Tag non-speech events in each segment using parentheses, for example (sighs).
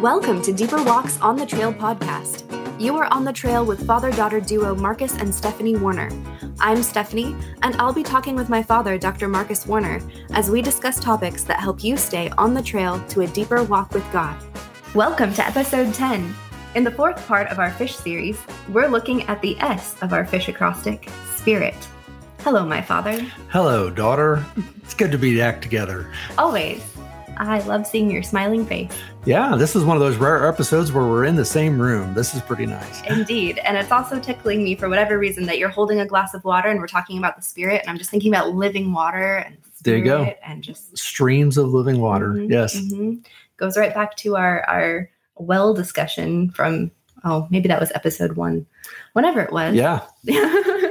Welcome to Deeper Walks on the Trail podcast. You are on the trail with father daughter duo Marcus and Stephanie Warner. I'm Stephanie, and I'll be talking with my father, Dr. Marcus Warner, as we discuss topics that help you stay on the trail to a deeper walk with God. Welcome to episode 10. In the fourth part of our fish series, we're looking at the S of our fish acrostic, spirit. Hello, my father. Hello, daughter. It's good to be back together. Always. I love seeing your smiling face. Yeah, this is one of those rare episodes where we're in the same room. This is pretty nice. Indeed. And it's also tickling me for whatever reason that you're holding a glass of water and we're talking about the spirit. And I'm just thinking about living water and there you go. And just streams of living water. Mhm, yes. mhm. Goes right back to our, our well discussion from, oh, maybe that was episode one, whenever it was. Yeah, (laughs)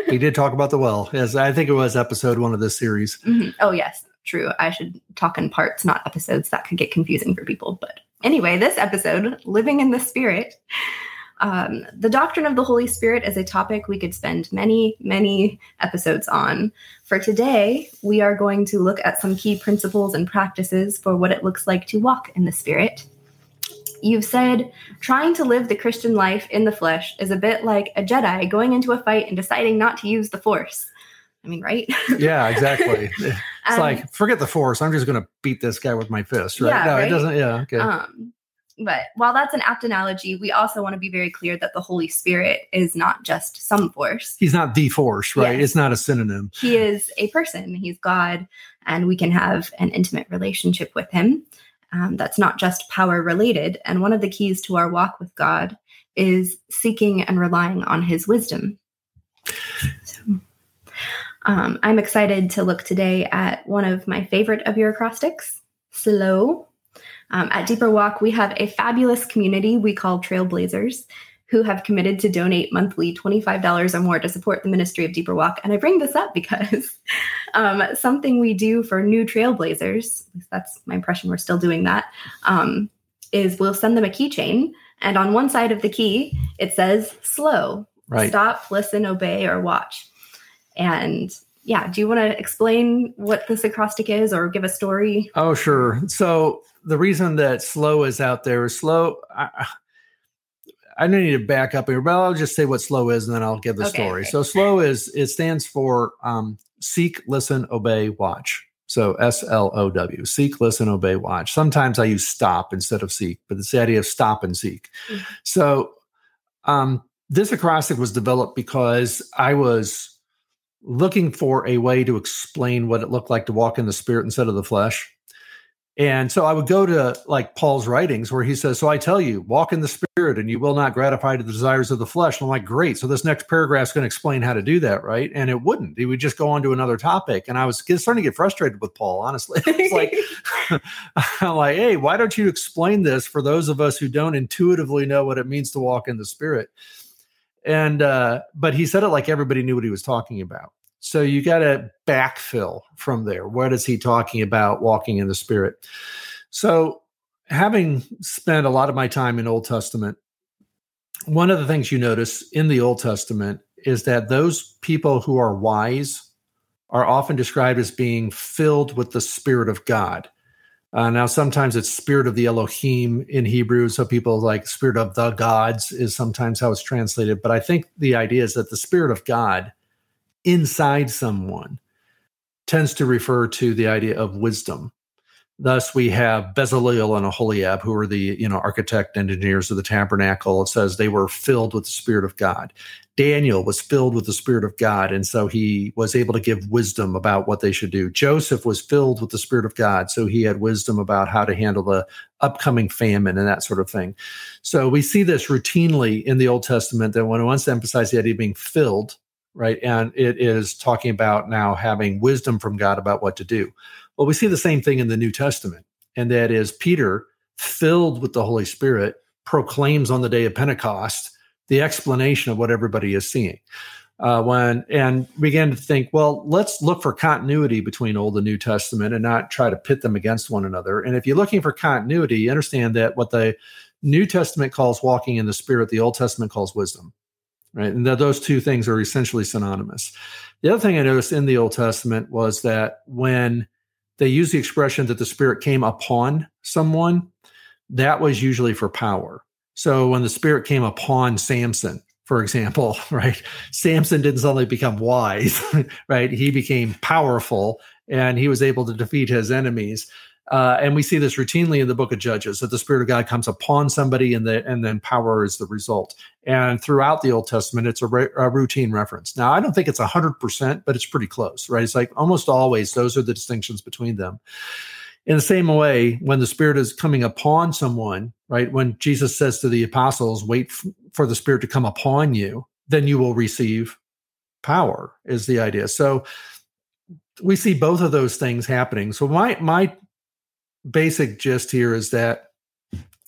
we did talk about the well. Yes, I think it was episode one of this series. Mhm. Oh, yes, true. I should talk in parts, not episodes. That could get confusing for people. But anyway, this episode, Living in the Spirit, um, the doctrine of the Holy Spirit is a topic we could spend many, many episodes on. For today, we are going to look at some key principles and practices for what it looks like to walk in the Spirit. You've said trying to live the Christian life in the flesh is a bit like a Jedi going into a fight and deciding not to use the Force. I mean, right? Yeah, exactly. (laughs) It's Um, like forget the force. I'm just going to beat this guy with my fist. Right? Yeah, no, right? it doesn't. Yeah. Okay. Um, but while that's an apt analogy, we also want to be very clear that the Holy Spirit is not just some force. He's not the force, right? Yes. It's not a synonym. He is a person, he's God, and we can have an intimate relationship with him. Um, that's not just power related. And one of the keys to our walk with God is seeking and relying on his wisdom. So, um, I'm excited to look today at one of my favorite of your acrostics, slow. Um, at Deeper Walk, we have a fabulous community we call Trailblazers who have committed to donate monthly $25 or more to support the ministry of Deeper Walk. And I bring this up because (laughs) um, something we do for new Trailblazers, that's my impression, we're still doing that, um, is we'll send them a keychain. And on one side of the key, it says slow, Right. stop, listen, obey, or watch. And yeah, do you want to explain what this acrostic is or give a story? Oh, sure. So the reason that slow is out there is slow. I, I don't need to back up here, but I'll just say what slow is, and then I'll give the Okay, story. okay. So slow is it stands for um, seek, listen, obey, watch. So S L O W, seek, listen, obey, watch. Sometimes I use stop instead of seek, but it's the idea of stop and seek. Mhm. So um, this acrostic was developed because I was looking for a way to explain what it looked like to walk in the spirit instead of the flesh. And so I would go to like Paul's writings where he says, So I tell you, walk in the spirit and you will not gratify the desires of the flesh. And I'm like, Great. So this next paragraph is going to explain how to do that, right? And it wouldn't. He would just go on to another topic. And I was starting to get frustrated with Paul, honestly. (laughs) it's like, (laughs) (laughs) I'm like, Hey, why don't you explain this for those of us who don't intuitively know what it means to walk in the spirit? And, uh, but he said it like everybody knew what he was talking about. So you got to backfill from there. What is he talking about walking in the spirit? So, having spent a lot of my time in Old Testament, one of the things you notice in the Old Testament is that those people who are wise are often described as being filled with the Spirit of God. Uh, now, sometimes it's Spirit of the Elohim in Hebrew. So people like Spirit of the gods is sometimes how it's translated. But I think the idea is that the Spirit of God inside someone tends to refer to the idea of wisdom. Thus, we have Bezalel and Aholiab, who are the you know architect engineers of the tabernacle. It says they were filled with the Spirit of God. Daniel was filled with the Spirit of God, and so he was able to give wisdom about what they should do. Joseph was filled with the Spirit of God, so he had wisdom about how to handle the upcoming famine and that sort of thing. So we see this routinely in the Old Testament that when it wants to emphasize the idea of being filled, right? And it is talking about now having wisdom from God about what to do. Well, we see the same thing in the New Testament, and that is Peter, filled with the Holy Spirit, proclaims on the day of Pentecost the explanation of what everybody is seeing. Uh, when and began to think, well, let's look for continuity between Old and New Testament and not try to pit them against one another. And if you're looking for continuity, you understand that what the New Testament calls walking in the Spirit, the Old Testament calls wisdom, right? And that those two things are essentially synonymous. The other thing I noticed in the Old Testament was that when they use the expression that the Spirit came upon someone, that was usually for power. So when the spirit came upon Samson, for example, (laughs) right? Samson didn't suddenly become wise, (laughs) right? He became powerful and he was able to defeat his enemies. Uh, and we see this routinely in the book of Judges that the Spirit of God comes upon somebody and, the, and then power is the result. And throughout the Old Testament, it's a, a routine reference. Now, I don't think it's 100%, but it's pretty close, right? It's like almost always those are the distinctions between them. In the same way, when the Spirit is coming upon someone, right? When Jesus says to the apostles, wait f- for the Spirit to come upon you, then you will receive power, is the idea. So we see both of those things happening. So my my basic gist here is that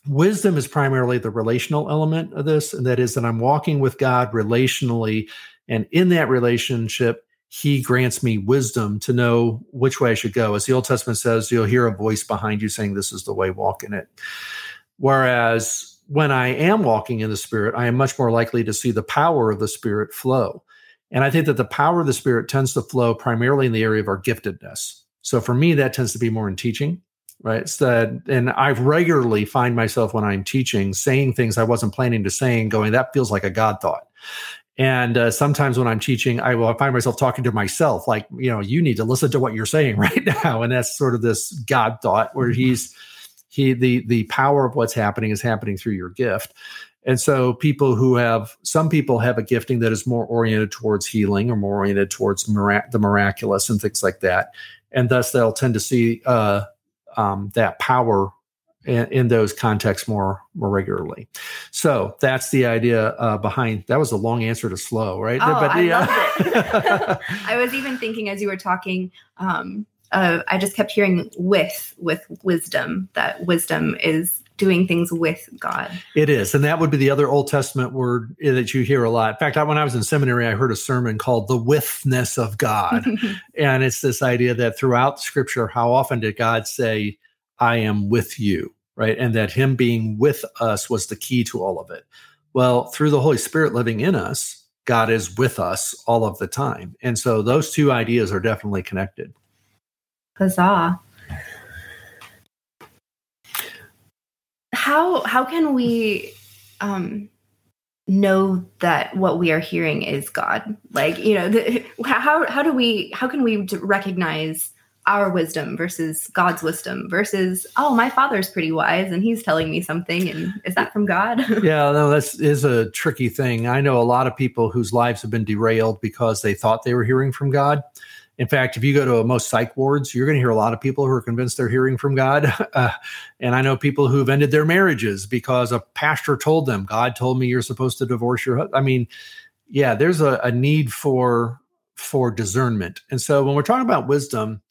wisdom is primarily the relational element of this, and that is that I'm walking with God relationally, and in that relationship, He grants me wisdom to know which way I should go. As the Old Testament says, you'll hear a voice behind you saying, "This is the way, walk in it." Whereas when I am walking in the Spirit, I am much more likely to see the power of the Spirit flow. And I think that the power of the Spirit tends to flow primarily in the area of our giftedness. So for me, that tends to be more in teaching right? That, and I regularly find myself when I'm teaching saying things I wasn't planning to say and going, that feels like a God thought. And uh, sometimes when I'm teaching, I will find myself talking to myself, like, you know, you need to listen to what you're saying (laughs) right now. And that's sort of this God thought where mm-hmm. he's, he, the, the power of what's happening is happening through your gift. And so people who have, some people have a gifting that is more oriented towards healing or more oriented towards mirac- the miraculous and things like that. And thus they'll tend to see, uh, um, that power in, in, those contexts more more regularly. So that's the idea uh, behind. That was a long answer to slow, right? Oh, but, I yeah. loved it. (laughs) (laughs) I was even thinking as you were talking. Um, uh, I just kept hearing with with wisdom that wisdom is doing things with God. It is. And that would be the other Old Testament word that you hear a lot. In fact, I, when I was in seminary, I heard a sermon called The Withness of God. (laughs) and it's this idea that throughout scripture, how often did God say, I am with you, right? And that Him being with us was the key to all of it. Well, through the Holy Spirit living in us, God is with us all of the time. And so those two ideas are definitely connected. Huzzah. how how can we um know that what we are hearing is god like you know the, how how do we how can we recognize our wisdom versus god's wisdom versus oh my father's pretty wise and he's telling me something and is that from god (laughs) yeah no that's is a tricky thing i know a lot of people whose lives have been derailed because they thought they were hearing from god in fact, if you go to most psych wards, you're going to hear a lot of people who are convinced they're hearing from God. (laughs) Uh, and I know people who've ended their marriages because a pastor told them, God told me you're supposed to divorce your. I mean, yeah, there's a, a need for for discernment. And so when we're talking about wisdom,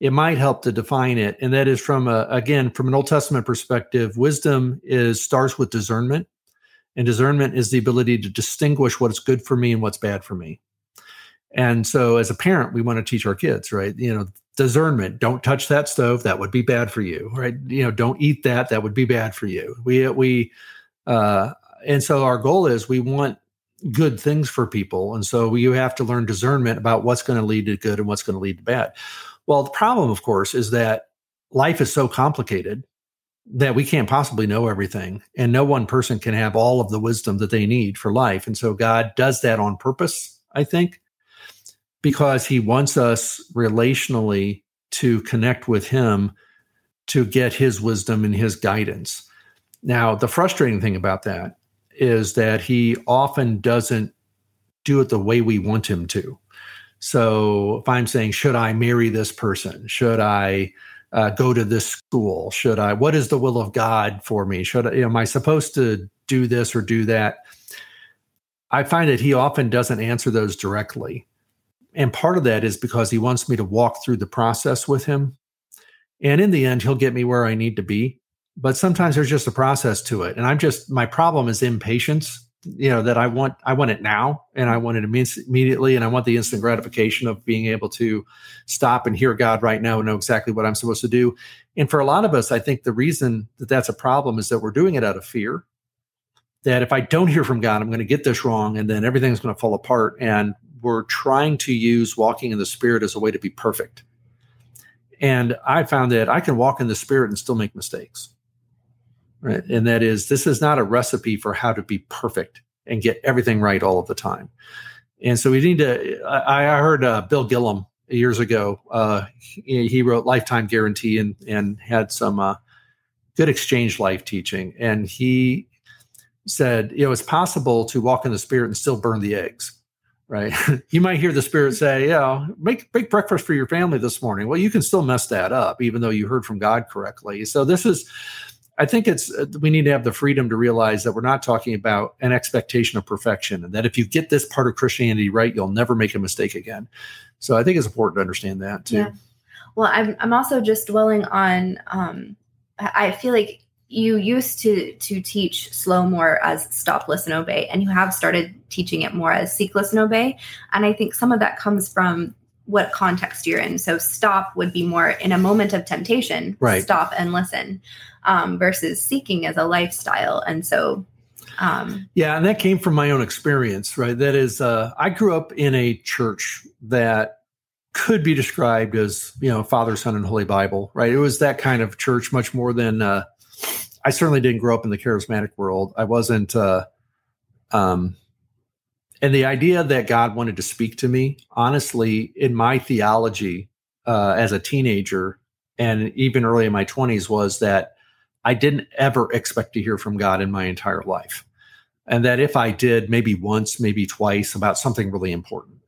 it might help to define it. And that is from a, again, from an Old Testament perspective, wisdom is starts with discernment. And discernment is the ability to distinguish what's good for me and what's bad for me. And so as a parent, we want to teach our kids, right? You know, discernment, don't touch that stove, that would be bad for you, right? You know, don't eat that, that would be bad for you. We we uh and so our goal is we want good things for people. And so you have to learn discernment about what's going to lead to good and what's going to lead to bad. Well, the problem, of course, is that life is so complicated that we can't possibly know everything. And no one person can have all of the wisdom that they need for life. And so God does that on purpose, I think, because he wants us relationally to connect with him to get his wisdom and his guidance. Now, the frustrating thing about that is that he often doesn't do it the way we want him to. So if I'm saying, should I marry this person? Should I uh, go to this school? Should I, what is the will of God for me? Should I, am I supposed to do this or do that? I find that he often doesn't answer those directly. And part of that is because he wants me to walk through the process with him. And in the end, he'll get me where I need to be. But sometimes there's just a process to it. And I'm just, my problem is impatience, you know, that I want, I want it now and I want it immediately. And I want the instant gratification of being able to stop and hear God right now and know exactly what I'm supposed to do. And for a lot of us, I think the reason that that's a problem is that we're doing it out of fear that if I don't hear from God, I'm going to get this wrong and then everything's going to fall apart. And we're trying to use walking in the spirit as a way to be perfect. And I found that I can walk in the spirit and still make mistakes. Right? And that is, this is not a recipe for how to be perfect and get everything right all of the time. And so we need to. I, I heard uh, Bill Gillham years ago. Uh, he, he, wrote Lifetime Guarantee and and had some uh, good exchange life teaching. And he said, you know, it's possible to walk in the spirit and still burn the eggs. Right. (laughs) you might hear the spirit say, yeah, make make breakfast for your family this morning. Well, you can still mess that up, even though you heard from God correctly. So this is I think it's uh, we need to have the freedom to realize that we're not talking about an expectation of perfection, and that if you get this part of Christianity right, you'll never make a mistake again. So I think it's important to understand that too. Yeah. Well, I'm I'm also just dwelling on. Um, I feel like you used to to teach slow more as stop, listen, obey, and you have started teaching it more as seek, listen, obey. And I think some of that comes from what context you're in. So stop would be more in a moment of temptation, right. stop and listen um, versus seeking as a lifestyle. And so, um, yeah, and that came from my own experience, right? That is, uh, I grew up in a church that could be described as, you know, Father, Son, and Holy Bible, right? It was that kind of church, much more than, uh, I certainly didn't grow up in the charismatic world. I wasn't, uh, um, and the idea that God wanted to speak to me, honestly, in my theology uh, as a teenager and even early in my 20s, was that I didn't ever expect to hear from God in my entire life. And that if I did, maybe once, maybe twice about something really important.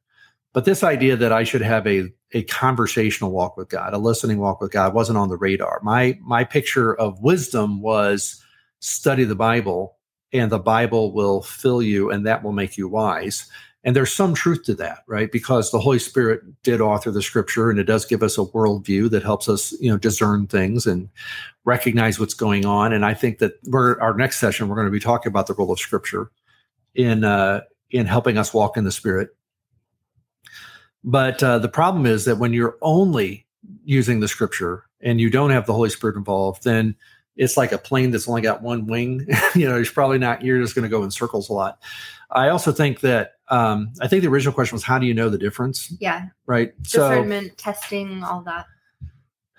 But this idea that I should have a, a conversational walk with God, a listening walk with God wasn't on the radar. My my picture of wisdom was study the Bible and the Bible will fill you and that will make you wise. And there's some truth to that, right? Because the Holy Spirit did author the scripture and it does give us a worldview that helps us, you know, discern things and recognize what's going on. And I think that we're our next session, we're going to be talking about the role of scripture in uh in helping us walk in the spirit. But uh, the problem is that when you're only using the scripture and you don't have the Holy Spirit involved, then it's like a plane that's only got one wing. (laughs) you know, it's probably not, you're just going to go in circles a lot. I also think that um, I think the original question was how do you know the difference? Yeah. Right. Discernment, so, testing, all that.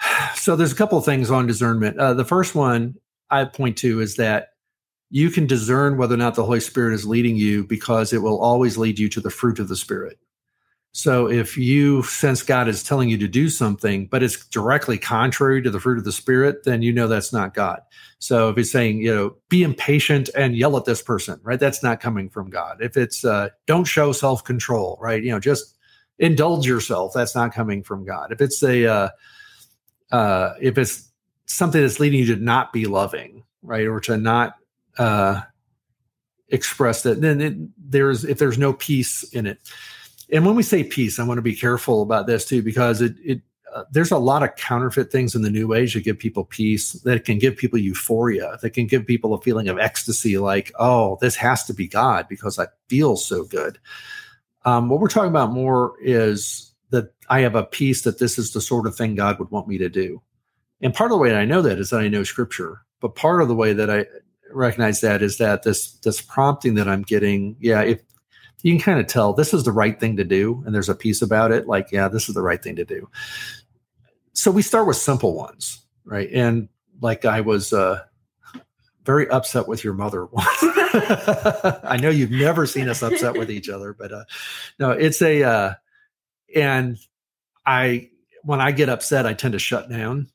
(sighs) So there's a couple of things on discernment. Uh, the first one I point to is that you can discern whether or not the Holy Spirit is leading you because it will always lead you to the fruit of the Spirit. So if you sense God is telling you to do something, but it's directly contrary to the fruit of the spirit, then you know that's not God. So if he's saying, you know, be impatient and yell at this person, right? That's not coming from God. If it's uh, don't show self control, right? You know, just indulge yourself. That's not coming from God. If it's a, uh, uh, if it's something that's leading you to not be loving, right, or to not uh, express that, then it, there's if there's no peace in it and when we say peace, I want to be careful about this too, because it, it uh, there's a lot of counterfeit things in the new age that give people peace, that can give people euphoria, that can give people a feeling of ecstasy, like, oh, this has to be God because I feel so good. Um, what we're talking about more is that I have a peace that this is the sort of thing God would want me to do. And part of the way that I know that is that I know scripture. But part of the way that I recognize that is that this this prompting that I'm getting, yeah, if you can kind of tell this is the right thing to do and there's a peace about it like yeah this is the right thing to do. So we start with simple ones right? And like i was uh very upset with your mother (laughs) once. i know you've never seen us upset with each other but uh no it's a uh and i when i get upset i tend to shut down.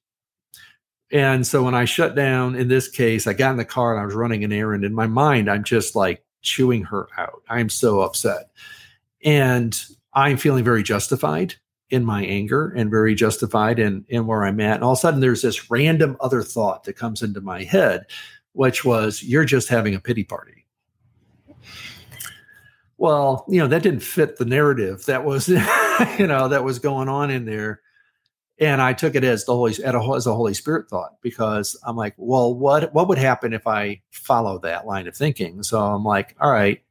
And so when i shut down in this case i got in the car and i was running an errand. In my mind i'm just like chewing her out. I'm so upset. And I'm feeling very justified in my anger and very justified in, in where I'm at. And all of a sudden, there's this random other thought that comes into my head, which was, You're just having a pity party. Well, you know, that didn't fit the narrative that was, (laughs) you know, that was going on in there and I took it as the Holy as a Holy Spirit thought because I'm like, well, what what would happen if I follow that line of thinking? So I'm like, all right,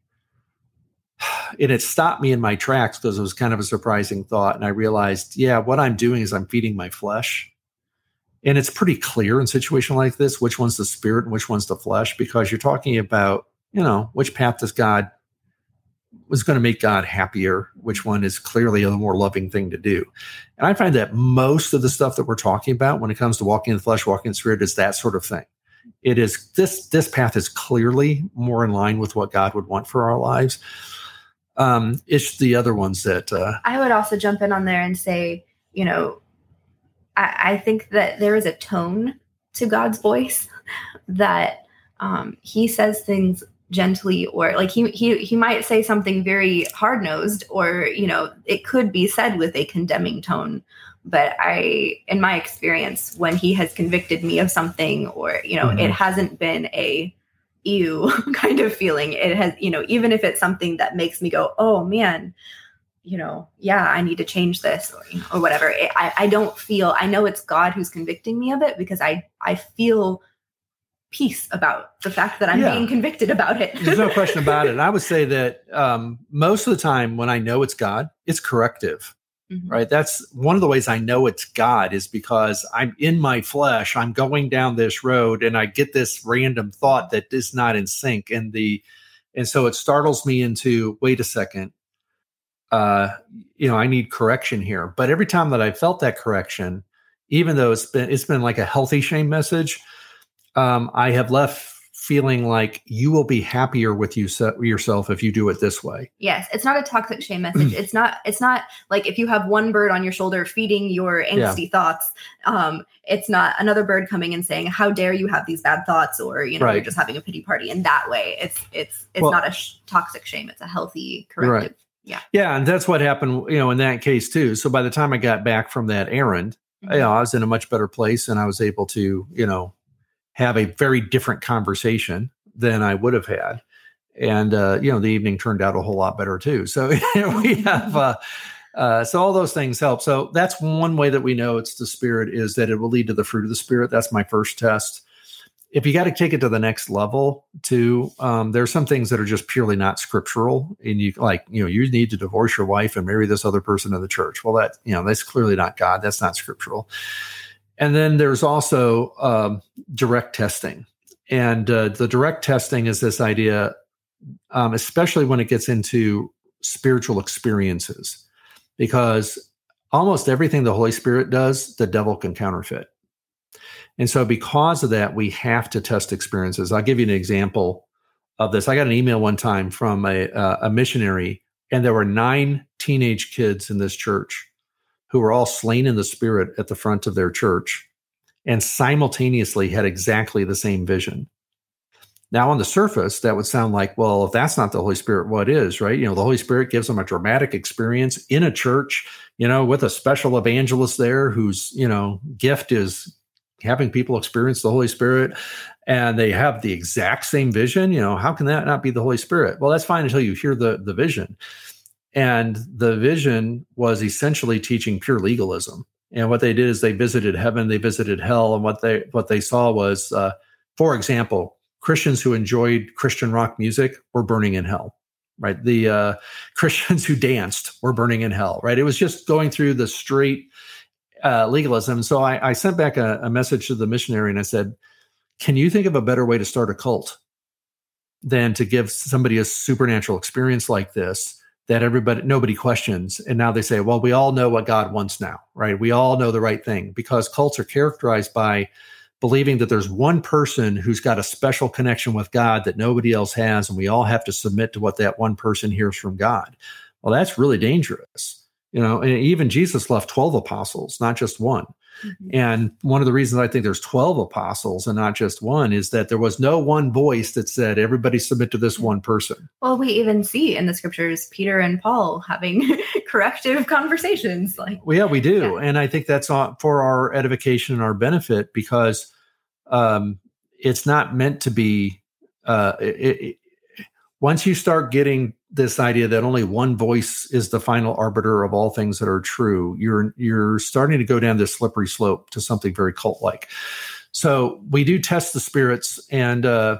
(sighs) and it stopped me in my tracks because it was kind of a surprising thought, and I realized, yeah, what I'm doing is I'm feeding my flesh, and it's pretty clear in a situation like this which one's the spirit and which one's the flesh because you're talking about, you know, which path does God was going to make God happier, which one is clearly a more loving thing to do. And I find that most of the stuff that we're talking about when it comes to walking in the flesh, walking in the spirit is that sort of thing. it is this this path is clearly more in line with what God would want for our lives. Um, it's the other ones that uh, I would also jump in on there and say, you know, I, I think that there is a tone to God's voice (laughs) that um, He says things gently or like he he he might say something very hard nosed or you know it could be said with a condemning tone but i in my experience when he has convicted me of something or you know mm-hmm. it hasn't been a ew (laughs) kind of feeling it has you know even if it's something that makes me go oh man you know yeah i need to change this or, or whatever it, I, I don't feel i know it's god who's convicting me of it because i i feel peace about the fact that I'm yeah. being convicted about it. There's no question (laughs) about it. And I would say that um, most of the time when I know it's God, it's corrective. Mm-hmm. Right. That's one of the ways I know it's God is because I'm in my flesh. I'm going down this road and I get this random thought that is not in sync. And the and so it startles me into wait a second. Uh, you know, I need correction here. But every time that I felt that correction, even though it's been it's been like a healthy shame message, um, I have left feeling like you will be happier with you se- yourself if you do it this way. Yes, it's not a toxic shame message. it's not. It's not like if you have one bird on your shoulder feeding your angsty yeah. thoughts. Um, it's not another bird coming and saying, "How dare you have these bad thoughts?" Or you know, right. you're just having a pity party. In that way, it's it's it's well, not a sh- toxic shame. It's a healthy corrective. Right. Yeah. Yeah, and that's what happened. You know, in that case too. So by the time I got back from that errand, mm-hmm. you know, I was in a much better place, and I was able to, you know have a very different conversation than I would have had. And uh, you know, the evening turned out a whole lot better too. (laughs) So (laughs) we have uh, uh, so all those things help. So that's one way that we know it's the spirit is that it will lead to the fruit of the spirit. That's my first test. If you got to take it to the next level, too, um, there are some things that are just purely not scriptural, and you like, you know, you need to divorce your wife and marry this other person in the church. Well, that you know, that's clearly not God. That's not scriptural. And then there's also um, direct testing. And uh, the direct testing is this idea, um, especially when it gets into spiritual experiences, because almost everything the Holy Spirit does, the devil can counterfeit. And so, because of that, we have to test experiences. I'll give you an example of this. I got an email one time from a, uh, a missionary, and there were nine teenage kids in this church who were all slain in the spirit at the front of their church and simultaneously had exactly the same vision. Now, on the surface, that would sound like, well, if that's not the Holy Spirit, what is, right? You know, the Holy Spirit gives them a dramatic experience in a church, you know, with a special evangelist there whose, you know, gift is having people experience the Holy Spirit and they have the exact same vision. You know, how can that not be the Holy Spirit? Well, that's fine until you hear the, the vision. And the vision was essentially teaching pure legalism. And what they did is they visited heaven, they visited hell, and what they what they saw was, uh, for example, Christians who enjoyed Christian rock music were burning in hell. Right, the uh, (laughs) Christians who danced were burning in hell. Right, it was just going through the straight uh, legalism. So I, I sent back a, a message to the missionary and I said, "Can you think of a better way to start a cult than to give somebody a supernatural experience like this?" That everybody nobody questions. And now they say well we all know what god wants now right? We all know the right thing because cults are characterized by believing that there's one person who's got a special connection with god that nobody else has and we all have to submit to what that one person hears from god. Well that's really dangerous you know? And even jesus left 12 apostles not just one Mm-hmm. And one of the reasons I think there's 12 apostles and not just one is that there was no one voice that said, everybody submit to this one person. Well, we even see in the scriptures Peter and Paul having (laughs) corrective conversations. Like, well, yeah, we do. Yeah. And I think that's for our edification and our benefit because um, it's not meant to be, uh, it, it, once you start getting this idea that only one voice is the final arbiter of all things that are true you're you're starting to go down this slippery slope to something very cult like so we do test the spirits and uh,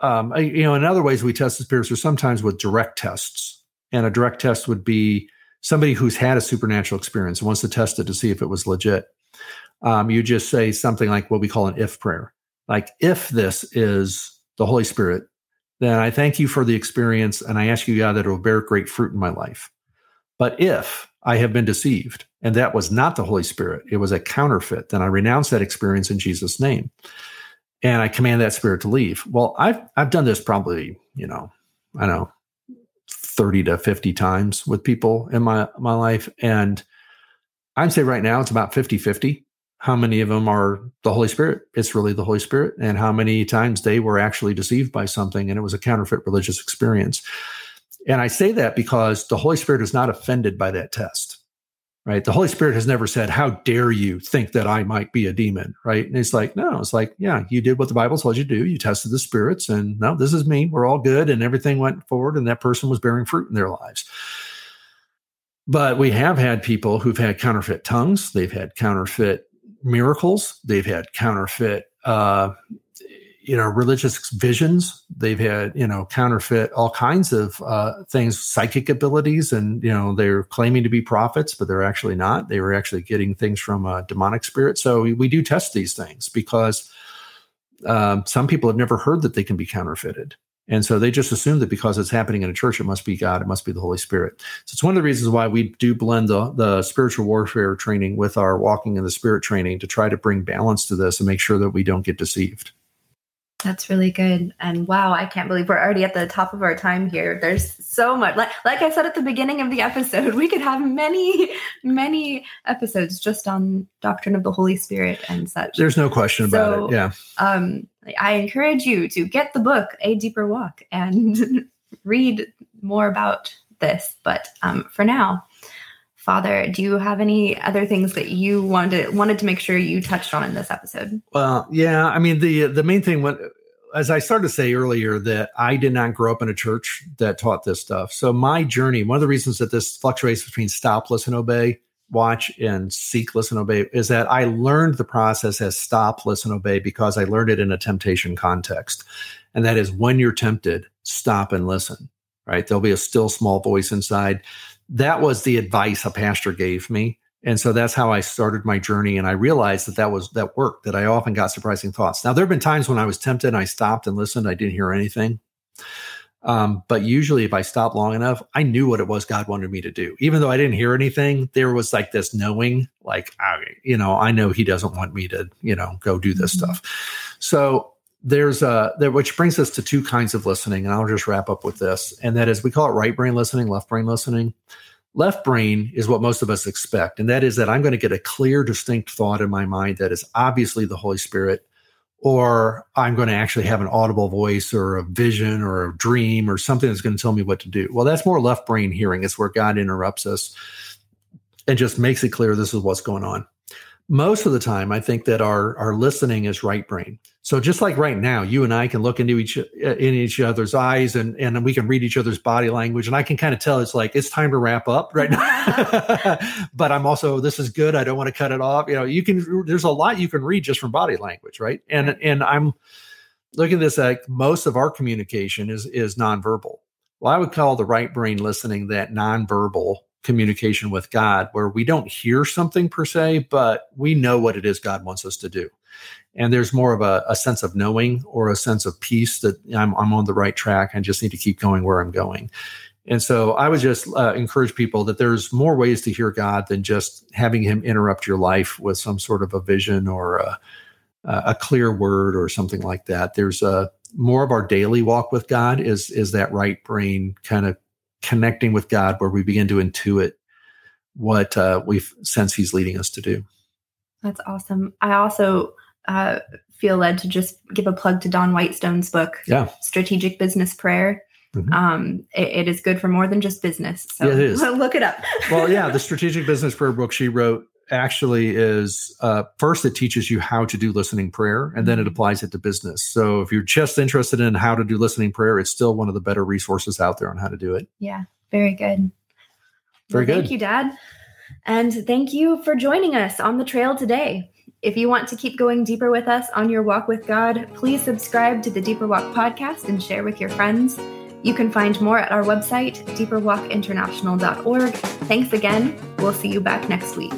um, you know in other ways we test the spirits are sometimes with direct tests. And a direct test would be somebody who's had a supernatural experience and wants to test it to see if it was legit. Um, you just say something like what we call an if prayer. Like if this is the holy spirit then I thank you for the experience and I ask you, God, that it will bear great fruit in my life. But if I have been deceived and that was not the Holy Spirit, it was a counterfeit, then I renounce that experience in Jesus' name. and I command that spirit to leave. Well, I've I've done this probably, you know, I don't know, 30 to 50 times with people in my my life. And I'd say right now it's about 50-50. How many of them are the Holy Spirit? It's really the Holy Spirit. And how many times they were actually deceived by something and it was a counterfeit religious experience. And I say that because the Holy Spirit is not offended by that test right? The Holy Spirit has never said, How dare you think that I might be a demon, right? And it's like, No, it's like, Yeah, you did what the Bible told you to do. You tested the spirits, and no, this is me. We're all good. And everything went forward, and that person was bearing fruit in their lives. But we have had people who've had counterfeit tongues, they've had counterfeit miracles, they've had counterfeit uh, you know religious visions. They've had you know counterfeit all kinds of uh, things psychic abilities and you know they're claiming to be prophets but they're actually not. They were actually getting things from a demonic spirit. So we, do test these things because um, some people have never heard that they can be counterfeited and so they just assume that because it's happening in a church, it must be God, it must be the Holy Spirit. So it's one of the reasons why we do blend the, the spiritual warfare training with our walking in the spirit training to try to bring balance to this and make sure that we don't get deceived. That's really good. And wow, I can't believe we're already at the top of our time here. There's so much. Like like I said at the beginning of the episode, (laughs) we could have many, many episodes just on doctrine of the Holy Spirit and such. There's no question about so, it. Yeah. Um, I encourage you to get the book, A Deeper Walk, and (laughs) read more about this. But um, for now, Father, do you have any other things that you wanted wanted to make sure you touched on in this episode? Well, yeah, I mean the the main thing what as I started to say earlier that I did not grow up in a church that taught this stuff. So my journey, one of the reasons that this fluctuates between stop, listen, obey, watch and seek, listen, obey is that I learned the process as stop, listen, obey because I learned it in a temptation context. And that is when you're tempted, stop and listen, right? There'll be a still small voice inside. That was the advice a pastor gave me. And so that's how i started my journey. And i realized that that was that worked that i often got surprising thoughts. Now there have been times when i was tempted and i stopped and listened i didn't hear anything um, but usually if i stopped long enough i knew what it was god wanted me to do even though i didn't hear anything there was like this knowing like I, you know i know he doesn't want me to you know go do this mm-hmm. stuff so there's a there, which brings us to two kinds of listening, and I'll just wrap up with this, and that is we call it right brain listening, left brain listening. Left brain is what most of us expect, and that is that I'm going to get a clear, distinct thought in my mind that is obviously the Holy Spirit, or I'm going to actually have an audible voice or a vision or a dream or something that's going to tell me what to do. Well, that's more left brain hearing. It's where God interrupts us and just makes it clear this is what's going on most of the time i think that our our listening is right brain. So just like right now you and i can look into each uh, in each other's eyes and and we can read each other's body language and i can kind of tell it's like it's time to wrap up right now. (laughs) But i'm also this is good i don't want to cut it off. You know you can there's a lot you can read just from body language right? And and i'm looking at this like most of our communication is is nonverbal. Well i would call the right brain listening that nonverbal communication with God where we don't hear something per se, but we know what it is God wants us to do. And there's more of a, a sense of knowing or a sense of peace that I'm, I'm, on the right track. I just need to keep going where I'm going. And so I would just uh, encourage people that there's more ways to hear God than just having Him interrupt your life with some sort of a vision or a, a clear word or something like that. There's a more of our daily walk with God is is that right brain kind of connecting with God where we begin to intuit what uh, we sense He's leading us to do. That's awesome. I also uh, feel led to just give a plug to Dawn Whitestone's book, yeah. Strategic Business Prayer. Mm-hmm. Um, it, it is good for more than just business. So yeah, it is. (laughs) look it up. well, yeah, (laughs) the Strategic Business Prayer book she wrote actually is uh, first it teaches you how to do listening prayer and then it mm-hmm. applies it to business so if you're just interested in how to do listening prayer it's still one of the better resources out there on how to do it yeah very good very well, good thank you dad and thank you for joining us on the trail today if you want to keep going deeper with us on your walk with god please subscribe to the deeper walk podcast and share with your friends you can find more at our website, deeperwalkinternational.org. Thanks again. We'll see you back next week.